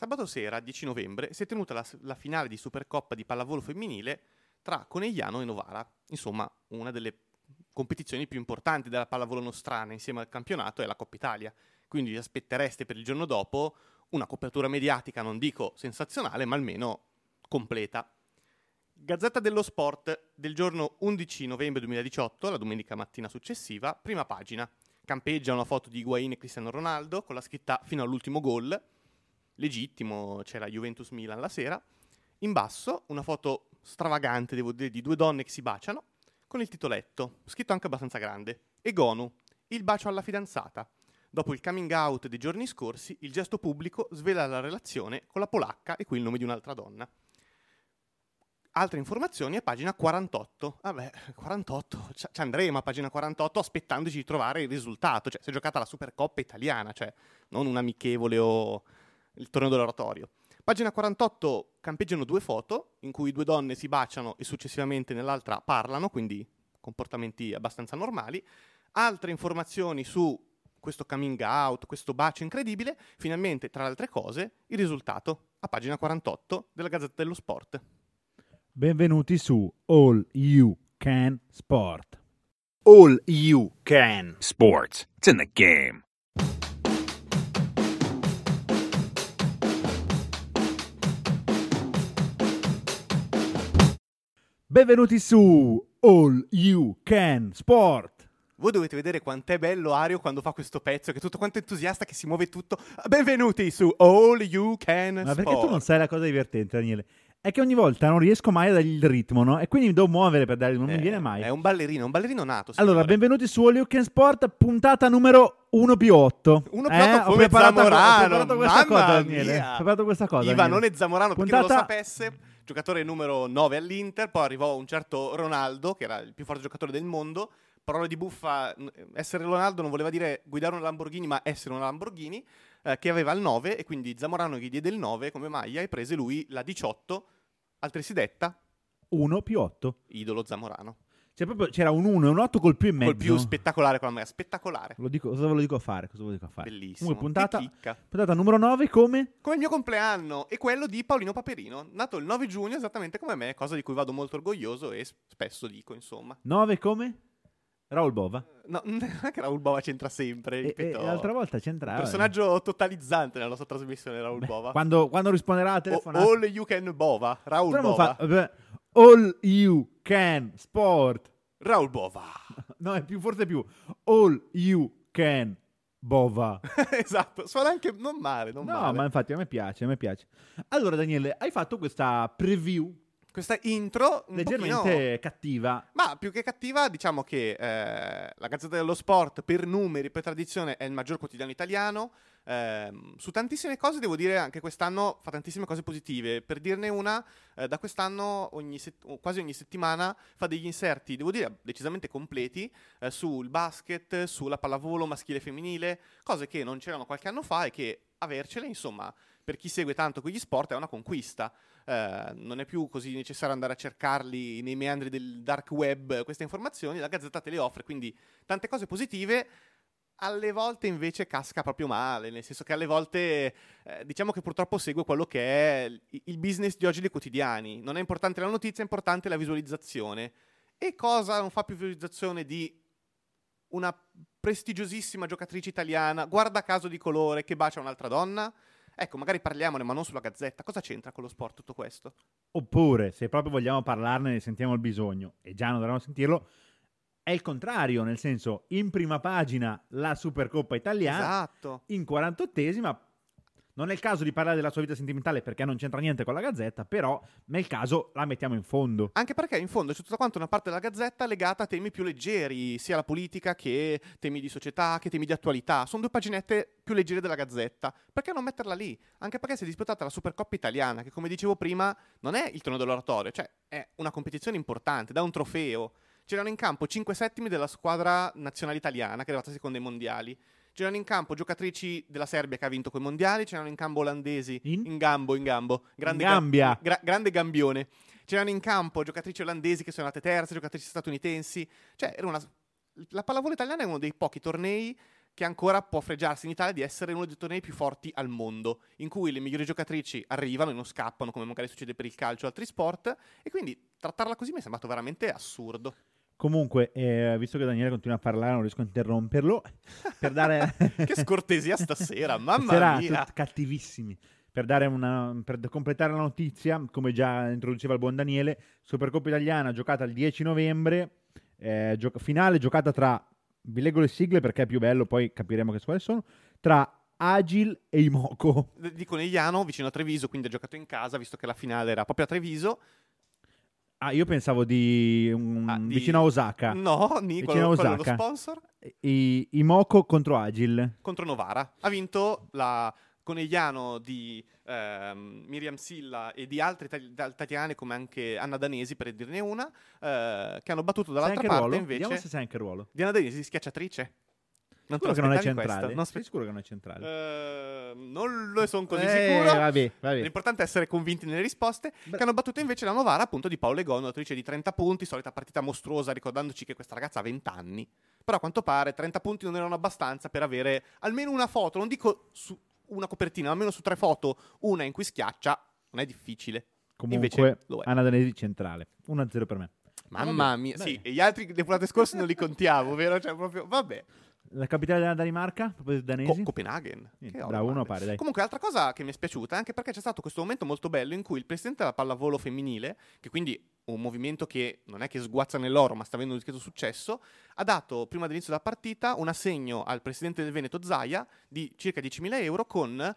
Sabato sera, 10 novembre, si è tenuta la, la finale di Supercoppa di pallavolo femminile tra Conegliano e Novara. Insomma, una delle competizioni più importanti della pallavolo nostrana insieme al campionato è la Coppa Italia. Quindi vi aspettereste per il giorno dopo una copertura mediatica, non dico sensazionale, ma almeno completa. Gazzetta dello Sport del giorno 11 novembre 2018, la domenica mattina successiva, prima pagina. Campeggia una foto di Higuain e Cristiano Ronaldo con la scritta fino all'ultimo gol. Legittimo, c'era Juventus Milan la sera. In basso una foto stravagante, devo dire, di due donne che si baciano, con il titoletto, scritto anche abbastanza grande. Egonu, il bacio alla fidanzata. Dopo il coming out dei giorni scorsi, il gesto pubblico svela la relazione con la polacca e qui il nome di un'altra donna. Altre informazioni a pagina 48. Vabbè, 48, ci andremo a pagina 48 aspettandoci di trovare il risultato. Cioè, si è giocata la Supercoppa italiana, cioè non un amichevole o il torneo dell'oratorio. Pagina 48 campeggiano due foto in cui due donne si baciano e successivamente nell'altra parlano, quindi comportamenti abbastanza normali. Altre informazioni su questo coming out, questo bacio incredibile. Finalmente, tra le altre cose, il risultato a pagina 48 della Gazzetta dello Sport. Benvenuti su All You Can Sport. All You Can Sports. It's in the game. Benvenuti su All You Can Sport. Voi dovete vedere quant'è bello Ario quando fa questo pezzo, che è tutto quanto entusiasta, che si muove tutto. Benvenuti su All You Can Ma Sport. perché tu non sai la cosa divertente, Daniele? È che ogni volta non riesco mai a dargli il ritmo, no? E quindi mi devo muovere per dargli, non mi Eh, viene mai. È un ballerino, un ballerino nato. Allora, signore. benvenuti su All You Can Sport, puntata numero 1 più 8. 1 più 8 ho come preparato, Zamorano, ho preparato questa cosa, Daniele. Ho preparato questa cosa. Iva Daniele. non è Zamorano perché non lo Puntata- sapesse, giocatore numero 9 all'Inter, poi arrivò un certo Ronaldo, che era il più forte giocatore del mondo. Parole di buffa, essere Ronaldo non voleva dire guidare una Lamborghini, ma essere una Lamborghini, eh, che aveva il 9 e quindi Zamorano gli diede il 9 come maglia e prese lui la 18, altresì detta 1 più 8. idolo Zamorano. Cioè, proprio c'era un 1 e un 8 col più in mezzo. Col più spettacolare con maglia, spettacolare. Lo dico, cosa ve lo dico a fare? Cosa ve lo dico a fare? Bellissimo. Comunque, puntata, puntata numero 9 come? Come il mio compleanno e quello di Paolino Paperino, nato il 9 giugno esattamente come me, cosa di cui vado molto orgoglioso e spesso dico, insomma. 9 come? Raul Bova. No, non è che Raul Bova c'entra sempre, E, e l'altra volta c'entrava. personaggio totalizzante nella nostra trasmissione, Raul Beh, Bova. Quando, quando risponderà alla O- telefonata. all you can Bova, Raul Potremmo Bova. fa- all you can sport. Raul Bova. No, è più forse più. All you can Bova. esatto, suona anche non male, non No, male. ma infatti a me piace, a me piace. Allora, Daniele, hai fatto questa preview Questa intro leggermente pochino- cattiva. Ma più che cattiva, diciamo che eh, la Gazzetta dello Sport, per numeri, per tradizione, è il maggior quotidiano italiano. Ehm, su tantissime cose, devo dire, anche quest'anno fa tantissime cose positive. Per dirne una, eh, da quest'anno ogni set- quasi ogni settimana fa degli inserti, devo dire, decisamente completi eh, sul basket, sulla pallavolo maschile e femminile, cose che non c'erano qualche anno fa e che avercele, insomma, per chi segue tanto quegli sport è una conquista. Eh, non è più così necessario andare a cercarli nei meandri del dark web queste informazioni, la Gazzetta te le offre, quindi tante cose positive. Alle volte invece casca proprio male, nel senso che alle volte eh, diciamo che purtroppo segue quello che è il- business di oggi dei quotidiani. Non è importante la notizia, è importante la visualizzazione. E cosa non fa più visualizzazione di una prestigiosissima giocatrice italiana, guarda caso di colore, che bacia un'altra donna? Ecco, magari parliamone, ma non sulla gazzetta. Cosa c'entra con lo sport tutto questo? Oppure, se proprio vogliamo parlarne, ne sentiamo il bisogno, e già non dovremmo sentirlo, è il contrario, nel senso, in prima pagina la Supercoppa italiana, Esatto. in 48esima, non è il caso di parlare della sua vita sentimentale perché non c'entra niente con la Gazzetta, però nel caso la mettiamo in fondo. Anche perché in fondo c'è tutta quanta una parte della gazzetta legata a temi più leggeri, sia la politica che temi di società, che temi di attualità. Sono due paginette più leggere della gazzetta. Perché non metterla lì? Anche perché si è disputata la Supercoppa italiana, che come dicevo prima non è il torneo dell'oratorio, cioè è una competizione importante, dà un trofeo. C'erano in campo 5 settimi della squadra nazionale italiana, che è arrivata seconda ai mondiali. C'erano in campo giocatrici della Serbia che ha vinto quei mondiali, c'erano in campo olandesi In? in gambo, in gambo, grande In Gambia. gra- grande gambione. C'erano in campo giocatrici olandesi che sono andate terze, giocatrici statunitensi. Cioè, era una... la pallavolo italiana è uno dei pochi tornei che ancora può fregiarsi in Italia di essere uno dei tornei più forti al mondo, in cui le migliori giocatrici arrivano e non scappano, come magari succede per il calcio o altri sport, e quindi trattarla così mi è sembrato veramente assurdo. Comunque, eh, visto che Daniele continua a parlare, non riesco a interromperlo. Per dare... che scortesia stasera, mamma Stasera, mia! cattivissimi. Per, dare una, per completare la notizia, come già introduceva il buon Daniele, Supercoppa italiana giocata il 10 novembre, eh, gio- finale giocata tra, vi leggo le sigle perché è più bello, poi capiremo che quali sono, tra Agil e Imoco. Di Conegliano, vicino a Treviso, quindi ha giocato in casa, visto che la finale era proprio a Treviso. Ah, io pensavo di, un- Ah, di- vicino a Osaka. No, Nico, Vicino a è lo Osaka. sponsor. I- Imoco contro Agil. contro Novara. Ha vinto la Conegliano di ehm, Miriam Silla e di altre italiane come anche Anna Danesi, per dirne una, eh, che hanno battuto dall'altra parte ruolo? Vediamo invece se sai anche il ruolo. Diana Danesi, schiacciatrice. Non Sicuro che non è centrale. questo? Non, Sei sicuro che non è centrale? Eh, non lo sono così Eh, sicuro. Vabbè, vabbè. L'importante è essere convinti nelle risposte. Beh. Che hanno battuto invece la Novara, appunto, di Paolo Egono, autrice di 30 punti, solita partita mostruosa, ricordandoci che questa ragazza ha 20 anni. Però a quanto pare 30 punti non erano abbastanza per avere almeno una foto, non dico su una copertina, ma almeno su tre foto, una in cui schiaccia, non è difficile. Comunque, Invece lo è. Anna Danesi centrale. 1-0 per me. Mamma mia, dai. sì, e gli altri le puntate scorse non li contiamo, vero? Cioè, proprio, vabbè. La capitale della Danimarca? A proposito danesi? Co- Copenaghen. Niente, Che bravo, roba, uno pare, dai. Comunque, altra cosa che mi è spiaciuta, anche perché c'è stato questo momento molto bello in cui il presidente della pallavolo femminile, che quindi un movimento che non è che sguazza nell'oro, ma sta avendo un discreto successo, ha dato prima dell'inizio della partita un assegno al presidente del Veneto Zaia di circa 10.000 euro con eh,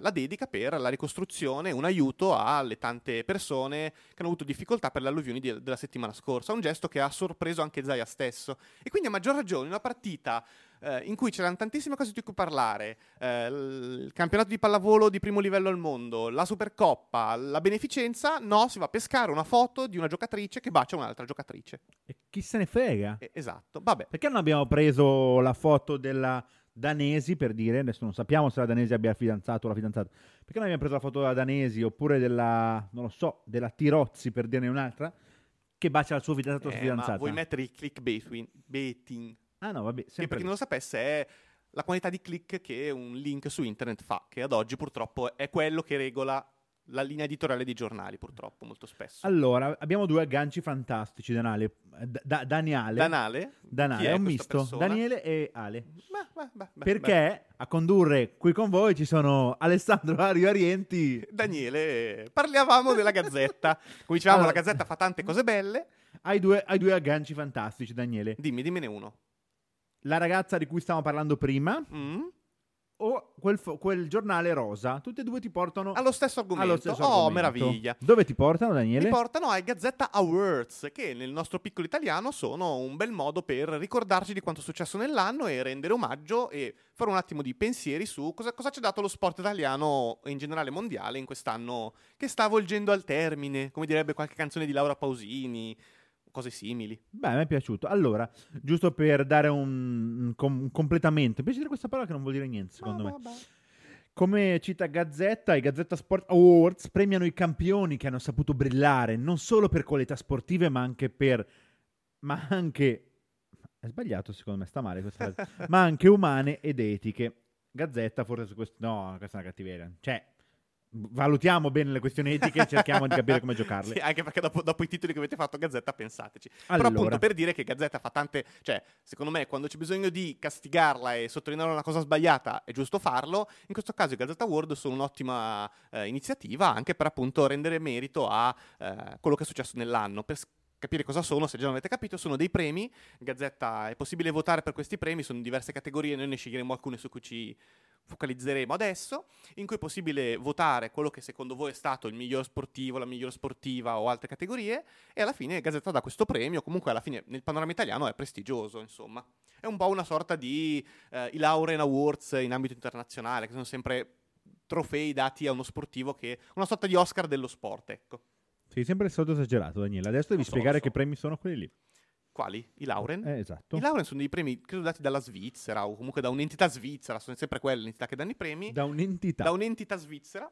la dedica per la ricostruzione, un aiuto alle tante persone che hanno avuto difficoltà per le alluvioni di- della settimana scorsa. Un gesto che ha sorpreso anche Zaia stesso. E quindi a maggior ragione, una partita eh, in cui c'erano tantissime cose di cui parlare, eh, il campionato di pallavolo di primo livello al mondo, la Supercoppa, la beneficenza, no, si va a pescare una foto di una giocatrice che bacia un'altra giocatrice. E chi se ne frega? Eh, esatto, vabbè. Perché non abbiamo preso la foto della Danesi per dire, adesso non sappiamo se la Danesi abbia fidanzato o la fidanzata, perché non abbiamo preso la foto della Danesi oppure della, non lo so, della Tirozzi per dirne un'altra, che bacia il suo fidanzato o Eh, fidanzata? ma vuoi mettere il clickbaiting? Ah no, vabbè, Che per chi non lo sapesse è la quantità di click che un link su internet fa, che ad oggi purtroppo è quello che regola la linea editoriale dei giornali, purtroppo, molto spesso. Allora, abbiamo due agganci fantastici, Danale. Da- da- Daniale. Danale? Danale, è è un misto. persona? Daniele e Ale. Beh, beh, beh, Perché a condurre qui con voi ci sono Alessandro Ario Arienti. Daniele, parlavamo della Gazzetta. Come dicevamo, Allora- la Gazzetta fa tante cose belle. Hai due, hai due agganci fantastici, Daniele. Dimmi, dimmene uno. La ragazza di cui stavamo parlando prima Mm? o quel, fo- quel giornale rosa. Tutte e due ti portano Allo stesso argomento. allo stesso oh, argomento. meraviglia. Dove ti portano, Daniele? Mi portano ai Gazzetta Awards, che nel nostro piccolo italiano sono un bel modo per ricordarci di quanto è successo nell'anno e rendere omaggio e fare un attimo di pensieri su cosa, cosa ci ha dato lo sport italiano e in generale mondiale in quest'anno che sta volgendo al termine, come direbbe qualche canzone di Laura Pausini, cose simili. Beh, me è piaciuto. Allora, giusto per dare un, un com- un completamento, mi piace dire questa parola che non vuol dire niente, secondo me. Come cita Gazzetta, i Gazzetta Sport Awards premiano i campioni che hanno saputo brillare non solo per qualità sportive, ma anche per. ma anche. È sbagliato, secondo me, sta male questa frase. ma anche umane ed etiche. Gazzetta, forse su questo. No, questa è una cattiveria. Cioè, valutiamo bene le questioni etiche e cerchiamo di capire come giocarle. Sì, anche perché dopo, dopo i titoli che avete fatto Gazzetta pensateci. Però Allora. appunto per dire che Gazzetta fa tante, cioè secondo me quando c'è bisogno di castigarla e sottolineare una cosa sbagliata è giusto farlo, in questo caso i Gazzetta World sono un'ottima eh, iniziativa anche per appunto rendere merito a eh, quello che è successo nell'anno. Per capire cosa sono, se già non avete capito, sono dei premi, Gazzetta è possibile votare per questi premi, sono diverse categorie, noi ne sceglieremo alcune su cui ci focalizzeremo adesso, in cui è possibile votare quello che secondo voi è stato il miglior sportivo, la miglior sportiva o altre categorie e alla fine Gazzetta dà questo premio, comunque alla fine nel panorama italiano è prestigioso, insomma. È un po' una sorta di eh, i Lauren Awards in ambito internazionale, che sono sempre trofei dati a uno sportivo che una sorta di Oscar dello sport, ecco. Sei sempre stato esagerato, Daniele. Adesso devi so, spiegare so. che premi sono quelli lì. Quali? I Lauren? Eh, esatto. I Lauren sono dei premi, credo, dati dalla Svizzera o comunque da un'entità svizzera, sono sempre quelle l'entità che danno i premi. Da un'entità. da un'entità svizzera,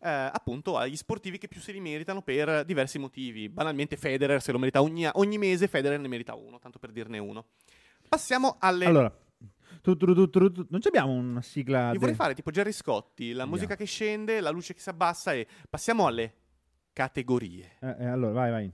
eh, appunto agli sportivi che più se li meritano per diversi motivi. Banalmente Federer se lo merita ogni, ogni mese, Federer ne merita uno, tanto per dirne uno. Passiamo alle... Allora, tu, tu, tu. Non abbiamo una sigla. Io de- vorrei fare tipo Gerry Scotti, la musica che scende, la luce che si abbassa e passiamo alle categorie. Eh, eh, allora, vai, vai.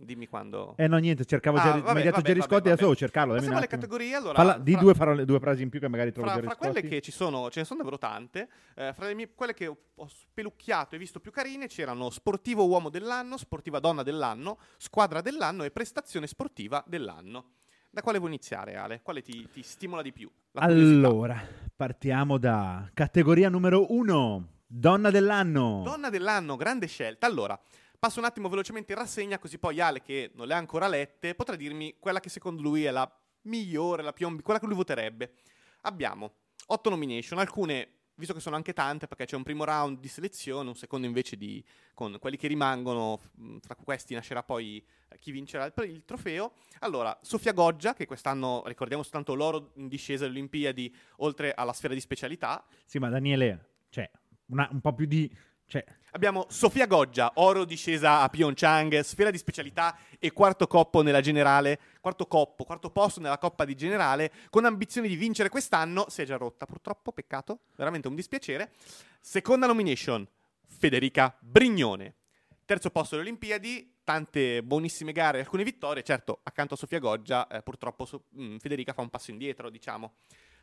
Dimmi quando... Eh no, niente, cercavo Ah, Jerry, vabbè, vabbè, Jerry vabbè, Scotti, adesso vabbè. devo cercarlo. Passiamo alle categorie, allora... Di fra- due, farò le- due frasi in più che magari trovo Fra, Jerry fra quelle che ci sono, ce ne sono davvero tante, eh, fra le mie- quelle che ho, ho spelucchiato e visto più carine c'erano sportivo uomo dell'anno, sportiva donna dell'anno, squadra dell'anno e prestazione sportiva dell'anno. Da quale vuoi iniziare, Ale? Quale ti, ti stimola di più? Allora, partiamo da categoria numero uno, donna dell'anno. Donna dell'anno, grande scelta. Allora, passo un attimo velocemente in rassegna, così poi Ale, che non le ha ancora lette, potrà dirmi quella che secondo lui è la migliore, la più ambi- quella che lui voterebbe. Abbiamo otto nomination, alcune, visto che sono anche tante, perché c'è un primo round di selezione, un secondo invece di con quelli che rimangono, mh, fra questi nascerà poi eh, chi vincerà il, il trofeo. Allora, Sofia Goggia, che quest'anno ricordiamo soltanto l'oro in discesa alle Olimpiadi, oltre alla sfera di specialità, Sì, ma Daniele, cioè, una- un po' più di... Cioè, Abbiamo Sofia Goggia, oro discesa a Pyeongchang, sfera di specialità e quarto coppo nella generale, quarto coppo, quarto posto nella coppa di generale, con ambizioni di vincere quest'anno, si è già rotta purtroppo, peccato, veramente un dispiacere. Seconda nomination, Federica Brignone. Terzo posto alle Olimpiadi, tante buonissime gare, alcune vittorie, certo, accanto a Sofia Goggia, eh, purtroppo so- mh, Federica fa un passo indietro, diciamo.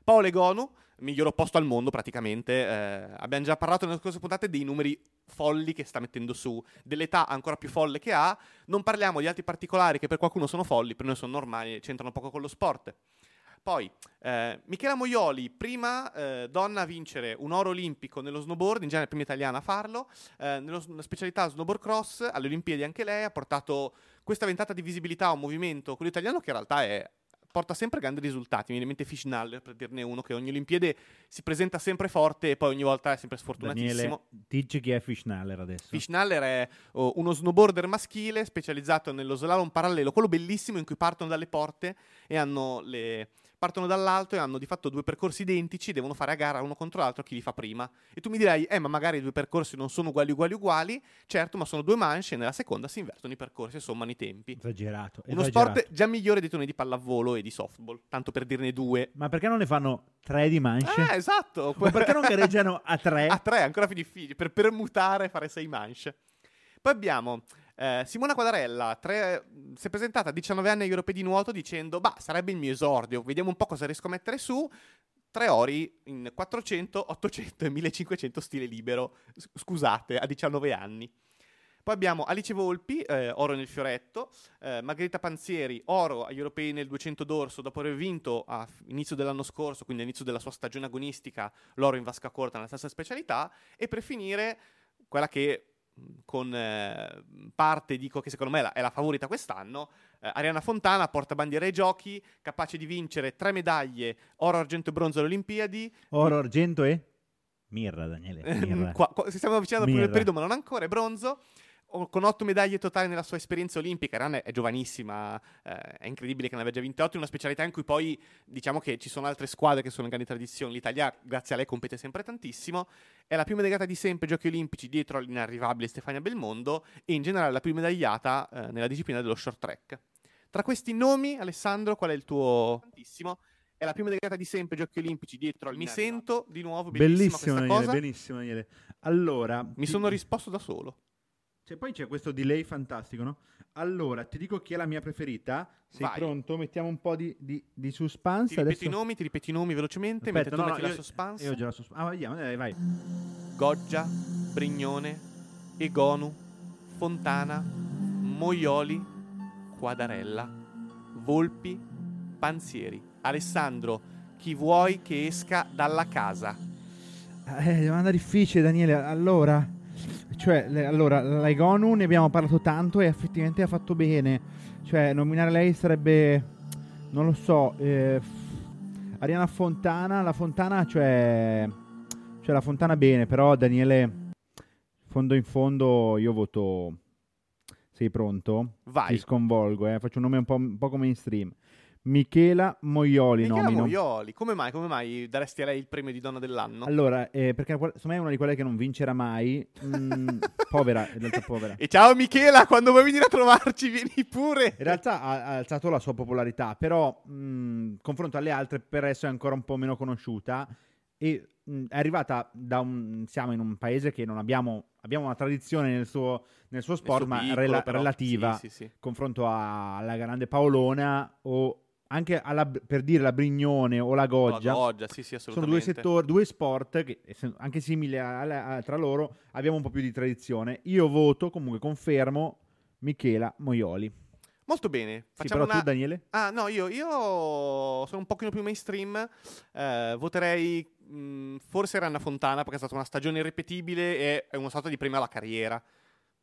Paolo Egonu, miglior opposto al mondo praticamente. eh, abbiamo già parlato nelle scorse puntate dei numeri folli che sta mettendo su, dell'età ancora più folle che ha. Non parliamo di altri particolari che per qualcuno sono folli, per noi sono normali, c'entrano poco con lo sport. Poi, eh, Michela Moioli, prima eh, donna a vincere un oro olimpico nello snowboard, in genere prima italiana a farlo, eh, nella specialità snowboard cross, alle Olimpiadi anche lei, ha portato questa ventata di visibilità a un movimento, quello italiano, che in realtà è porta sempre grandi risultati. Mi viene in mente Fishnaller, per dirne uno, che ogni Olimpiade si presenta sempre forte e poi ogni volta è sempre sfortunatissimo. Daniele, dici chi è Fishnaller adesso. Fishnaller è oh, uno snowboarder maschile specializzato nello slalom parallelo, quello bellissimo in cui partono dalle porte e hanno le... partono dall'alto e hanno di fatto due percorsi identici, devono fare a gara uno contro l'altro chi li fa prima. E tu mi dirai, eh ma magari i due percorsi non sono uguali uguali uguali, certo ma sono due manche e nella seconda si invertono i percorsi e sommano i tempi. Esagerato. Uno esagerato. sport già migliore dei turni di pallavolo e di softball, tanto per dirne due. Ma perché non ne fanno tre di manche? Eh, esatto. Ma perché non gareggiano a tre? A tre, ancora più difficile, per permutare e fare sei manche. Poi abbiamo eh, Simona Quadarella, tre- si è presentata a 19 anni agli europei di nuoto dicendo, bah, sarebbe il mio esordio, vediamo un po' cosa riesco a mettere su. Tre ori in 400, 800 e 1500 stile libero, scusate, a 19 anni. Poi abbiamo Alice Volpi, eh, oro nel fioretto, eh, Margherita Panzieri, oro agli europei nel 200 d'orso dopo aver vinto a inizio dell'anno scorso, quindi all'inizio della sua stagione agonistica, l'oro in vasca corta nella stessa specialità. E per finire, quella che con eh, parte dico che secondo me è la- è la favorita quest'anno, eh, Ariana Fontana porta bandiera ai giochi, capace di vincere tre medaglie, oro, argento e bronzo alle Olimpiadi. Oro, argento e... Mirra, Daniele. Mirra. Qua- qua- si stiamo avvicinando al primo periodo, ma non ancora. È bronzo. Con otto medaglie totali nella sua esperienza olimpica. Ariana è giovanissima, eh, è incredibile che ne abbia già 28. In una specialità in cui poi diciamo che ci sono altre squadre che sono in grandi tradizioni. L'Italia, grazie a lei, compete sempre tantissimo. È la più medagliata di sempre ai Giochi Olimpici dietro all'inarrivabile Stefania Belmondo. E in generale la più medagliata eh, nella disciplina dello short track. Tra questi nomi, Alessandro, qual è il tuo? Tantissimo. È la più medagliata di sempre ai Giochi Olimpici dietro al Mi sento di nuovo bellissima Bellissimo, Daniele, cosa. bellissimo, Daniele. Allora... Mi ti- sono risposto da solo. Cioè, poi c'è questo delay fantastico, no? Allora, ti dico chi è la mia preferita. Sei Vai. pronto? Mettiamo un po' di, di, di suspense. Ti ripeto Adesso... i nomi, ti ripeto i nomi velocemente, Aspetta, mentre tu no, no, metti la io- suspense. Io ho già la suspense. Ah, vediamo, dai, vai. Goggia, Brignone, Egonu, Fontana, Moioli, Quadarella, Volpi, Panzieri. Alessandro, chi vuoi che esca dalla casa? Eh, domanda difficile, Daniele. Allora, cioè, le- allora, la Igonu ne abbiamo parlato tanto e effettivamente ha fatto bene. Cioè, nominare lei sarebbe, non lo so, eh, Ariana Fontana. La Fontana, cioè, cioè, la Fontana bene, però Daniele, fondo in fondo, io voto. Sei pronto? Ti Vai. sconvolgo, eh. Faccio un nome un po', un poco mainstream. Michela Moioli Michela nomino. Moioli, come mai, come mai daresti a lei il premio di donna dell'anno? Allora, eh, perché secondo me è una di quelle che non vincerà mai. Mm, povera, in realtà povera. E ciao Michela, quando vuoi venire a trovarci, vieni pure. In realtà ha, ha alzato la sua popolarità, però mh, confronto alle altre per adesso è ancora un po' meno conosciuta e mh, è arrivata da un... siamo in un paese che non abbiamo... abbiamo una tradizione nel suo, nel suo sport, Nel suo ma piccolo, rela- però. relativa Sì, sì, sì. confronto alla grande Paolona o anche alla, per dire la Brignone o la Goggia. La Goggia, sì, sì, Sono due settori, due sport che anche simili a- a- tra loro abbiamo un po' più di tradizione. Io voto, comunque confermo, Michela Moioli. Molto bene. Sì, Facciamo però una... tu Daniele? Ah, no, io, io sono un pochino più mainstream. eh, voterei mh, forse Ranna Fontana perché è stata una stagione irripetibile e è una sorta di premio alla carriera.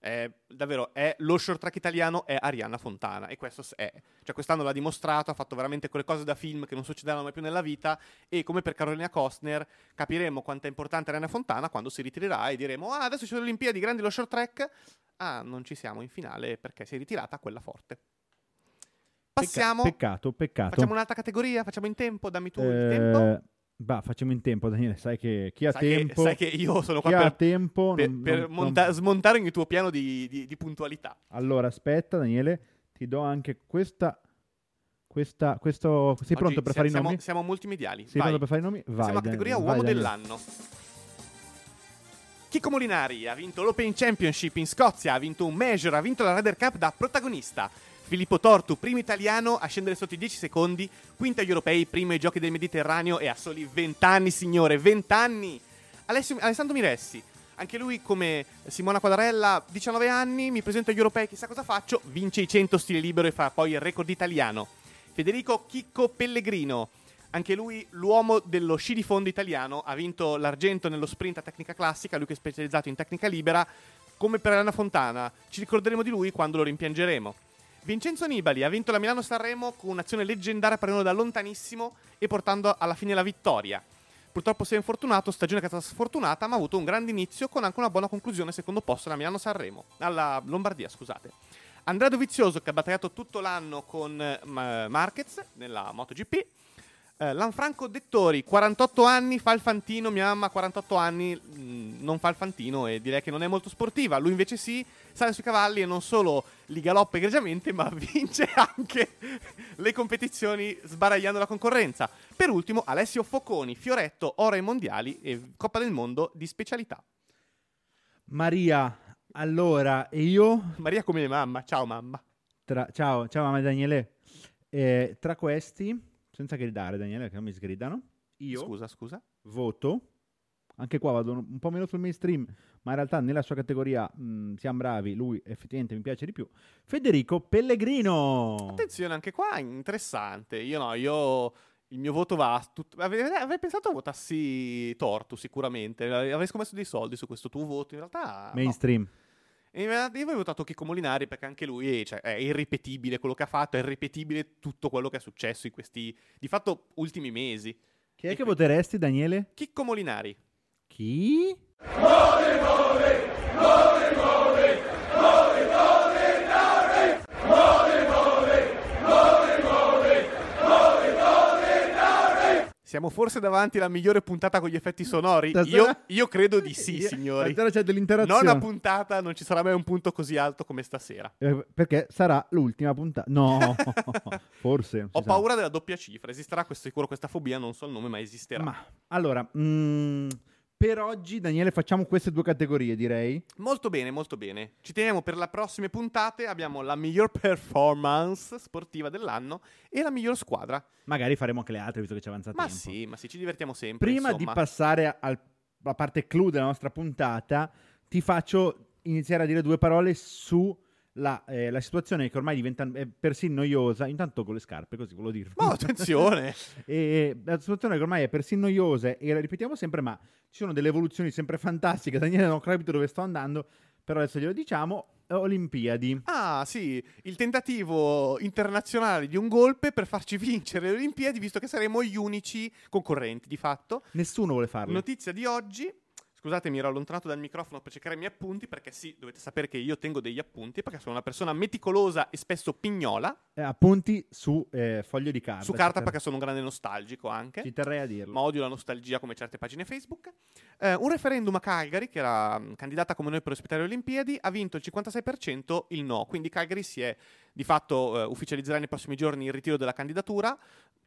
È, davvero, è lo short track italiano è Arianna Fontana e questo è. Cioè, quest'anno l'ha dimostrato, ha fatto veramente quelle cose da film che non succederanno mai più nella vita e come per Carolina Costner capiremo quanto è importante Arianna Fontana quando si ritirerà e diremo "Ah, adesso ci sono le Olimpiadi, grandi lo short track". Ah, non ci siamo in finale perché si è ritirata quella forte. Passiamo peccato, peccato. Facciamo un'altra categoria? Facciamo in tempo? Dammi tu il Eh, tempo. Bah, facciamo in tempo, Daniele. Sai che chi ha Sai che, tempo, sai che io sono chi qua ha per, tempo per- non- per non- monta- non- smontare ogni tuo piano di, di- di puntualità. Allora, aspetta, Daniele, ti do anche questa. Questa, questo, sei pronto Oggi per si- fare i siamo, nomi? siamo multimediali. Sei Vai. pronto per fare i nomi? Vai. Siamo Daniele, categoria vai, uomo Daniele. dell'anno. Chico Molinari ha vinto l'Open Championship in Scozia, ha vinto un Major, ha vinto la Ryder Cup da protagonista. Filippo Tortu, primo italiano a scendere sotto i 10 secondi, quinto agli europei, primo ai giochi del Mediterraneo e a soli 20 anni, signore, 20 anni. Alessio- Alessandro Miressi, anche lui come Simona Quadarella, 19 anni, mi presento agli europei, chissà cosa faccio, vince i 100 stile libero e fa poi il record italiano. Federico Chicco Pellegrino, anche lui l'uomo dello sci di fondo italiano, ha vinto l'argento nello sprint a tecnica classica, lui che è specializzato in tecnica libera, come per Elena Fontana. Ci ricorderemo di lui quando lo rimpiangeremo. Vincenzo Nibali ha vinto la Milano-Sanremo con un'azione leggendaria partendo da lontanissimo e portando alla fine la vittoria. Purtroppo si è infortunato, stagione che è stata sfortunata, ma ha avuto un grande inizio con anche una buona conclusione, secondo posto alla Milano-Sanremo, alla Lombardia, scusate. Andrea Dovizioso che ha battagliato tutto l'anno con Ma- Marquez nella MotoGP. Eh, Lanfranco Dettori, 48 anni, fa il fantino, mia mamma ha 48 anni, mh, non fa il fantino e direi che non è molto sportiva, lui invece sì, sale sui cavalli e non solo li galoppa egregiamente, ma vince anche le competizioni sbaragliando la concorrenza. Per ultimo Alessio Focconi, Fioretto, oro ai mondiali e Coppa del Mondo di specialità. Maria, allora, e io? Maria come mamma, ciao mamma. Tra- ciao, ciao mamma Daniele. Eh, tra questi, senza gridare Daniele, che non mi sgridano, io Scusa, scusa. voto, anche qua vado un po' meno sul mainstream, ma in realtà nella sua categoria mh, siamo bravi, lui effettivamente mi piace di più, Federico Pellegrino. Attenzione, anche qua è interessante. Io no, io il mio voto va tut- avrei, avrei pensato a votassi Tortu sicuramente. Avrei scommesso dei soldi su questo tuo voto. In realtà no. Mainstream. E in realtà io avrei votato Chicco Molinari perché anche lui è, cioè, è irripetibile quello che ha fatto, è irripetibile tutto quello che è successo in questi di fatto ultimi mesi. Chi è E che qui- voteresti, Daniele? Chicco Molinari. Chi? Siamo forse davanti alla migliore puntata con gli effetti sonori? Stasera- Io, io credo di sì, signori. Stasera c'è dell'interazione. Nona puntata, non ci sarà mai un punto così alto come stasera. Eh, perché sarà l'ultima puntata. No, forse. non Ho sa. paura della doppia cifra. Esisterà questo sicuro questa fobia, non so il nome, ma esisterà. Ma allora, mm, per oggi, Daniele, facciamo queste due categorie, direi. Molto bene, molto bene. Ci teniamo per le prossime puntate. Abbiamo la miglior performance sportiva dell'anno e la miglior squadra. Magari faremo anche le altre, visto che ci avanza Ma tempo. sì, ma sì, ci divertiamo sempre. Prima insomma. di passare al- alla parte clou della nostra puntata, ti faccio iniziare a dire due parole su la, eh, la situazione che ormai diventa eh, persino noiosa. Intanto con le scarpe, così volevo dirlo. Ma attenzione! E la situazione che ormai è persino noiosa e la ripetiamo sempre, ma ci sono delle evoluzioni sempre fantastiche. Daniele non ho capito dove sto andando, però adesso glielo diciamo. Olimpiadi. Ah, sì, il tentativo internazionale di un golpe per farci vincere le Olimpiadi, visto che saremo gli unici concorrenti di fatto. Nessuno vuole farlo. Notizia di oggi. Scusate, mi ero allontanato dal microfono per cercare i miei appunti, perché sì, dovete sapere che io tengo degli appunti, perché sono una persona meticolosa e spesso pignola. Eh, appunti su eh, foglio di carta. Su carta, perché sono un grande nostalgico anche. Ci terrei a dirlo. Ma odio la nostalgia come certe pagine Facebook. Eh, un referendum a Calgary, che era mh, candidata come noi per ospitare le Olimpiadi, ha vinto il 56% il no. Quindi Calgary si è di fatto eh, ufficializzerà nei prossimi giorni il ritiro della candidatura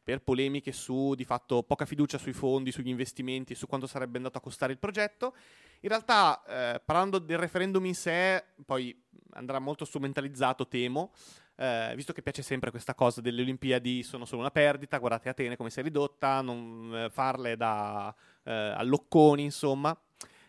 per polemiche su di fatto poca fiducia sui fondi, sugli investimenti, su quanto sarebbe andato a costare il progetto. In realtà, eh, parlando del referendum in sé, poi andrà molto strumentalizzato, temo, eh, visto che piace sempre questa cosa delle Olimpiadi sono solo una perdita, guardate Atene come si è ridotta, non eh, farle da eh, allocconi, insomma.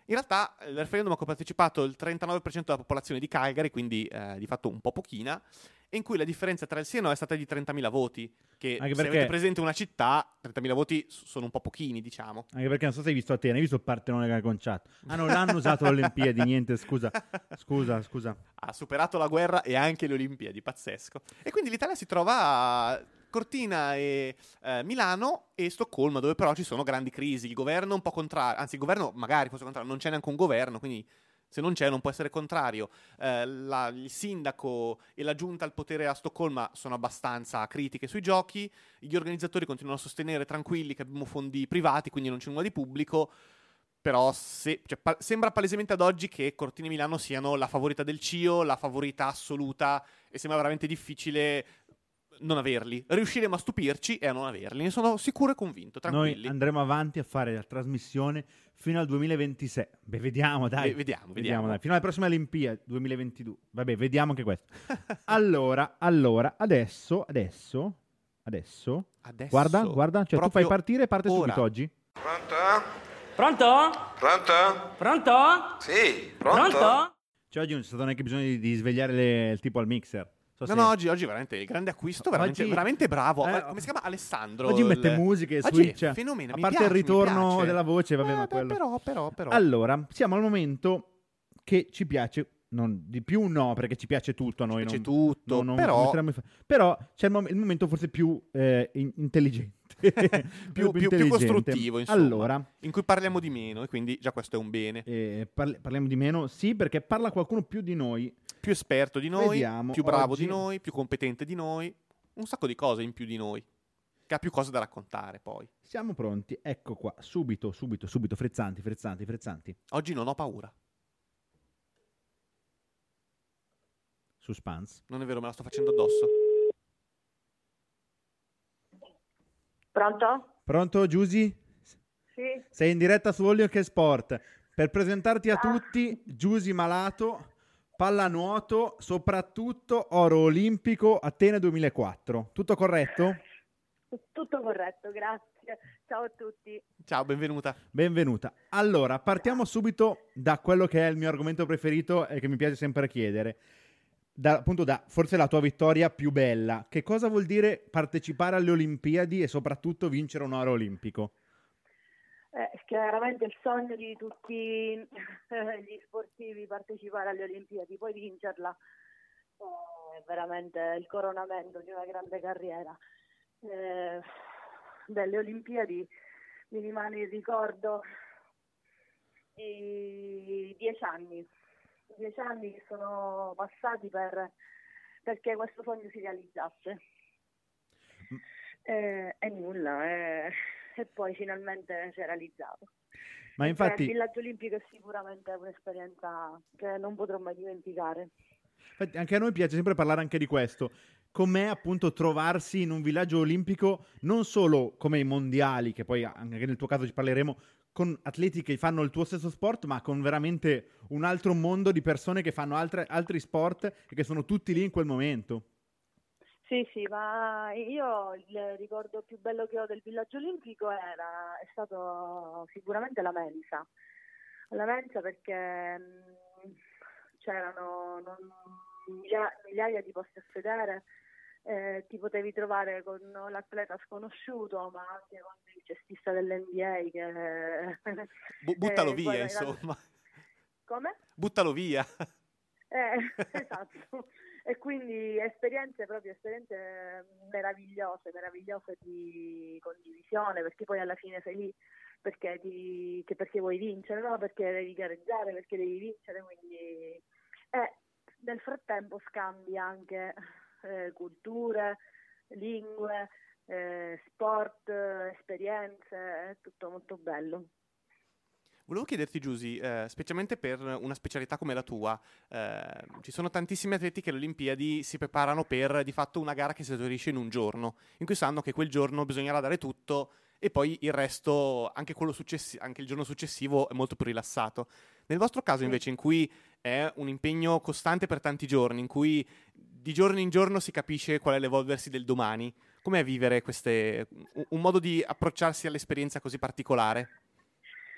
In realtà il referendum a cui ha partecipato il 39% della popolazione di Calgary, quindi eh, di fatto un po' pochina, e in cui la differenza tra il sì e il no è stata di 30.000 voti, che Anche se perché- avete presente una città, 30.000 voti sono un po' pochini, diciamo. Anche perché non so se hai visto Atene, hai visto il Partenone che ha conciato. Ah, non l'hanno usato alle Olimpiadi, niente, scusa. Scusa, scusa. ha superato la guerra e anche le Olimpiadi, pazzesco. E quindi l'Italia si trova Cortina e eh, Milano e Stoccolma, dove però ci sono grandi crisi. Il governo è un po' contrario, anzi il governo magari fosse contrario, non c'è neanche un governo, quindi se non c'è non può essere contrario. Eh, la- il sindaco e la giunta al potere a Stoccolma sono abbastanza critiche sui giochi, gli organizzatori continuano a sostenere tranquilli che abbiamo fondi privati, quindi non c'è nulla di pubblico. Però se- cioè, pa- sembra palesemente ad oggi che Cortina e Milano siano la favorita del CIO, la favorita assoluta, e sembra veramente difficile non averli. Riusciremo a stupirci e a non averli. Ne sono sicuro e convinto, tranquilli. Noi andremo avanti a fare la trasmissione fino al 2026. Beh, vediamo, dai. Ve- vediamo, vediamo. dai. Fino alle prossime Olimpiadi 2022. Vabbè, vediamo anche questo. allora, allora, adesso, adesso, adesso. Adesso, Guarda, guarda, cioè tu fai partire e parte ora. subito oggi. Pronto? Pronto? Pronto? Pronto? Sì, pronto? Pronto? Cioè oggi non c'è stato neanche bisogno di, di svegliare le- il tipo al mixer. So No, se- no, oggi, oggi veramente il grande acquisto, veramente, Oggi- veramente bravo. eh, Ma come si chiama? Alessandro. Oggi mette musiche, Oggi switch. è fenomeno, A parte piace, il ritorno della voce, vabbè, Eh, ma quello. Però, però, però. Allora, siamo al momento che ci piace. Non, di più no, perché ci piace tutto a noi. Ci piace non- tutto, non- però- però c'è il, mom- il momento forse più eh, in- intelligente. più, più- più costruttivo, insomma. Allora, In cui parliamo di meno, e quindi già questo è un bene. eh, parli- parliamo di meno? Sì, perché parla qualcuno più di noi. Più esperto di noi, Vediamo, più bravo oggi- di noi, più competente di noi. Un sacco di cose in più di noi. Che ha più cose da raccontare poi. Siamo pronti, ecco qua, subito, subito, subito, frezzanti, frezzanti, frezzanti. Oggi non ho paura. Suspense. Non è vero, me la sto facendo addosso. Pronto? Pronto, Giusy? Sì. Sei in diretta su Olio che Sport. Per presentarti a Ah. tutti, Giusy Malato, pallanuoto, soprattutto oro olimpico Atene 2004. Tutto corretto? Tutto corretto, grazie. Ciao a tutti. Ciao, benvenuta. Benvenuta. Allora, partiamo subito da quello che è il mio argomento preferito e che mi piace sempre chiedere. Da, appunto da forse la tua vittoria più bella. Che cosa vuol dire partecipare alle Olimpiadi e soprattutto vincere un oro olimpico? Eh, chiaramente il sogno di tutti eh, gli sportivi partecipare alle Olimpiadi, poi vincerla eh, è veramente il coronamento di una grande carriera. Eh, delle Olimpiadi mi rimane il ricordo i dieci anni, dieci anni che sono passati per, perché questo sogno si realizzasse. Eh, e nulla, eh, e poi finalmente si è realizzato. Ma Eh, infatti, il villaggio olimpico è sicuramente un'esperienza che non potrò mai dimenticare. Infatti, anche a noi piace sempre parlare anche di questo. Com'è appunto trovarsi in un villaggio olimpico, non solo come i mondiali, che poi anche nel tuo caso ci parleremo, con atleti che fanno il tuo stesso sport, ma con veramente un altro mondo di persone che fanno altre- altri sport e che sono tutti lì in quel momento. Sì, sì, ma io il ricordo più bello che ho del villaggio olimpico era, è stato sicuramente la mensa. La mensa perché mh, c'erano non- milia- migliaia di posti a sedere, eh, ti potevi trovare con l'atleta sconosciuto, ma anche con il cestista dell'NBA che... Bu- buttalo eh, via, guarda, insomma. Come? Buttalo via. Eh, esatto. E quindi esperienze proprio esperienze meravigliose, meravigliose di condivisione, perché poi alla fine sei lì perché, ti, perché vuoi vincere, no? perché devi gareggiare, perché devi vincere, quindi eh, nel frattempo scambi anche eh, culture, lingue, eh, sport, esperienze, è tutto molto bello. Volevo chiederti, Giusy, eh, specialmente per una specialità come la tua, eh, ci sono tantissimi atleti che alle Olimpiadi si preparano per di fatto una gara che si esaurisce in un giorno, in cui sanno che quel giorno bisognerà dare tutto e poi il resto, anche, successi- anche il giorno successivo, è molto più rilassato. Nel vostro caso, invece, in cui è un impegno costante per tanti giorni, in cui di giorno in giorno si capisce qual è l'evolversi del domani, com'è vivere queste, un modo di approcciarsi all'esperienza così particolare?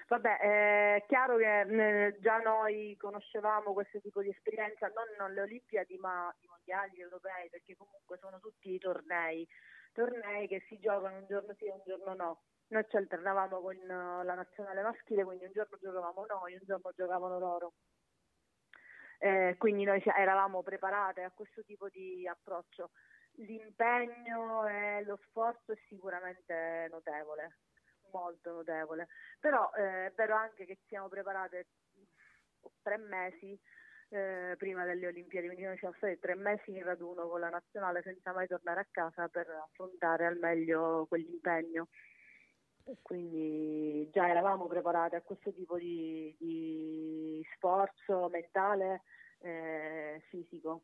Vabbè, è chiaro che eh, già noi conoscevamo questo tipo di esperienza, non le Olimpiadi ma i mondiali europei, perché comunque sono tutti tornei, tornei che si giocano un giorno sì e un giorno no. Noi ci alternavamo con eh, la nazionale maschile, quindi un giorno giocavamo noi, un giorno giocavano loro. Eh, quindi noi eravamo preparate a questo tipo di approccio. L'impegno e lo sforzo è sicuramente notevole molto notevole. Però eh, è vero anche che siamo preparate tre mesi eh, prima delle Olimpiadi, quindi noi siamo stati tre mesi in raduno con la nazionale senza mai tornare a casa per affrontare al meglio quell'impegno. Quindi già eravamo preparate a questo tipo di, di sforzo mentale eh, fisico.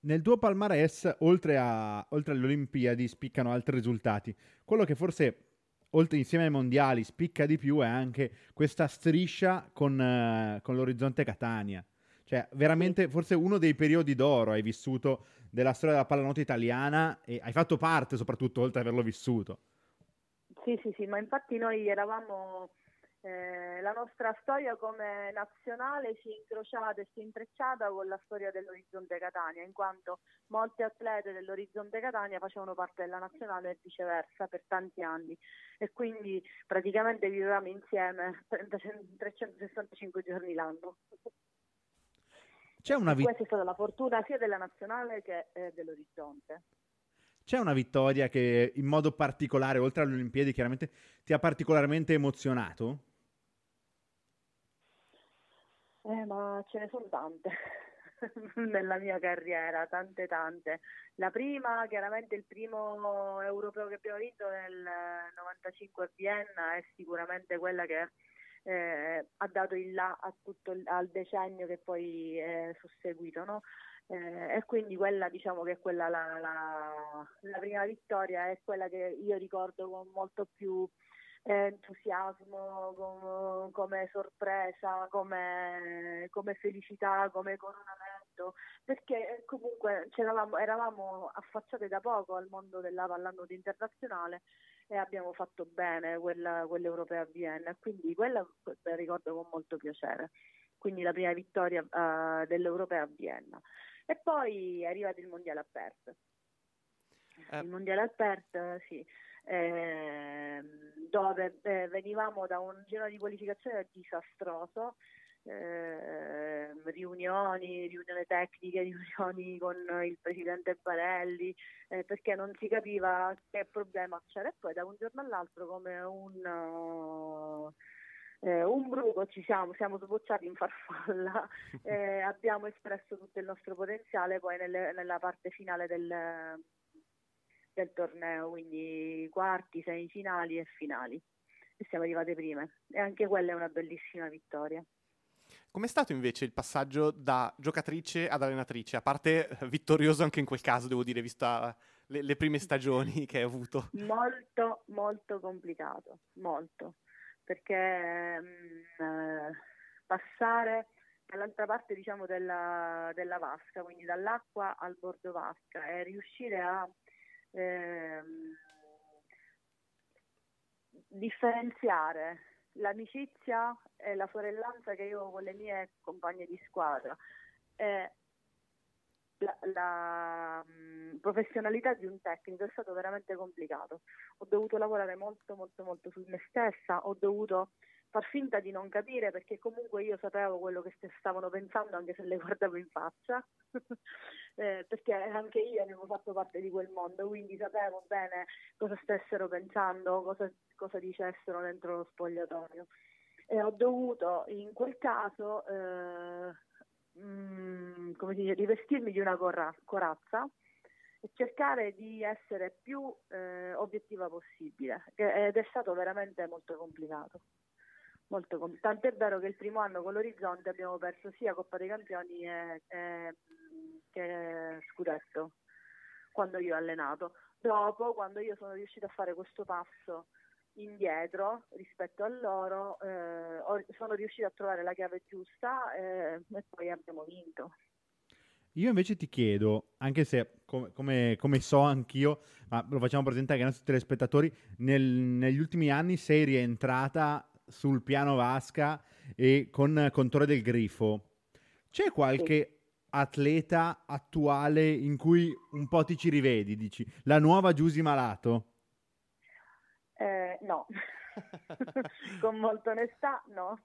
Nel tuo palmarès, oltre, a, oltre alle Olimpiadi, spiccano altri risultati. Quello che forse oltre insieme ai mondiali, spicca di più è anche questa striscia con, uh, con l'orizzonte Catania. Cioè, veramente, forse uno dei periodi d'oro hai vissuto della storia della pallanuoto italiana e hai fatto parte soprattutto, oltre ad averlo vissuto. Sì, sì, sì, ma infatti noi eravamo eh, la nostra storia come nazionale si è incrociata e si è intrecciata con la storia dell'Orizzonte Catania, in quanto molte atlete dell'Orizzonte Catania facevano parte della nazionale e viceversa per tanti anni e quindi praticamente vivevamo insieme 365 giorni l'anno. C'è una vi- Questa è stata la fortuna sia della nazionale che eh, dell'Orizzonte. C'è una vittoria che in modo particolare, oltre alle Olimpiadi, chiaramente ti ha particolarmente emozionato? Eh, ma ce ne sono tante nella mia carriera, tante tante. La prima, chiaramente il primo europeo che abbiamo vinto nel 95 a Vienna è sicuramente quella che eh, ha dato il là a tutto al decennio che poi è susseguito, no? Eh, e quindi quella diciamo che è quella la, la, la prima vittoria è quella che io ricordo con molto più entusiasmo, com, come sorpresa, come, come, felicità, come coronamento, perché comunque eravamo affacciate da poco al mondo della pallanuoto internazionale e abbiamo fatto bene quella, quell'Europea a Vienna, quindi quella la ricordo con molto piacere. Quindi la prima vittoria uh, dell'Europea a Vienna. E poi è arrivato il Mondiale a Perth. Eh. Il Mondiale a Perth, sì eh, dove eh, venivamo da un giro di qualificazione disastroso, eh, riunioni, riunioni tecniche, riunioni con il presidente Barelli, eh, perché non si capiva che problema c'era e poi da un giorno all'altro come un... Uh, eh, un bruco ci siamo, siamo sbocciati in farfalla, eh, abbiamo espresso tutto il nostro potenziale poi nelle, nella parte finale del, del torneo, quindi quarti, semifinali e finali. E siamo arrivate prime. E anche quella è una bellissima vittoria. Com'è stato invece il passaggio da giocatrice ad allenatrice? A parte vittorioso anche in quel caso, devo dire, vista le, le prime stagioni che hai avuto. Molto, molto complicato, molto. Perché mh, mm, eh, passare dall'altra parte diciamo della, della vasca, quindi dall'acqua al bordo vasca e riuscire a ehm, differenziare l'amicizia e la sorellanza che io ho con le mie compagne di squadra. E la, la mh, professionalità di un tecnico è stato veramente complicato. Ho dovuto lavorare molto molto molto su me stessa, ho dovuto far finta di non capire perché comunque io sapevo quello che stavano pensando anche se le guardavo in faccia, eh, perché anche io avevo fatto parte di quel mondo, quindi sapevo bene cosa stessero pensando, cosa, cosa dicessero dentro lo spogliatoio. E ho dovuto in quel caso, eh, mm, come dice, rivestirmi di una corra- corazza e cercare di essere più eh, obiettiva possibile ed è stato veramente molto complicato. Molto compl- Tant'è vero che il primo anno con l'Orizzonte abbiamo perso sia Coppa dei Campioni e, e, che Scudetto quando io ho allenato. Dopo, quando io sono riuscita a fare questo passo indietro rispetto a loro, eh, sono riuscita a trovare la chiave giusta eh, e poi abbiamo vinto. Io invece ti chiedo, anche se come, come, come, so anch'io, ma lo facciamo presentare ai nostri telespettatori, nel, negli ultimi anni sei rientrata sul piano Vasca e con, con Torre del Grifo. C'è qualche sì. atleta attuale in cui un po' ti ci rivedi, dici? La nuova Giusy Malato? No, con molta onestà no.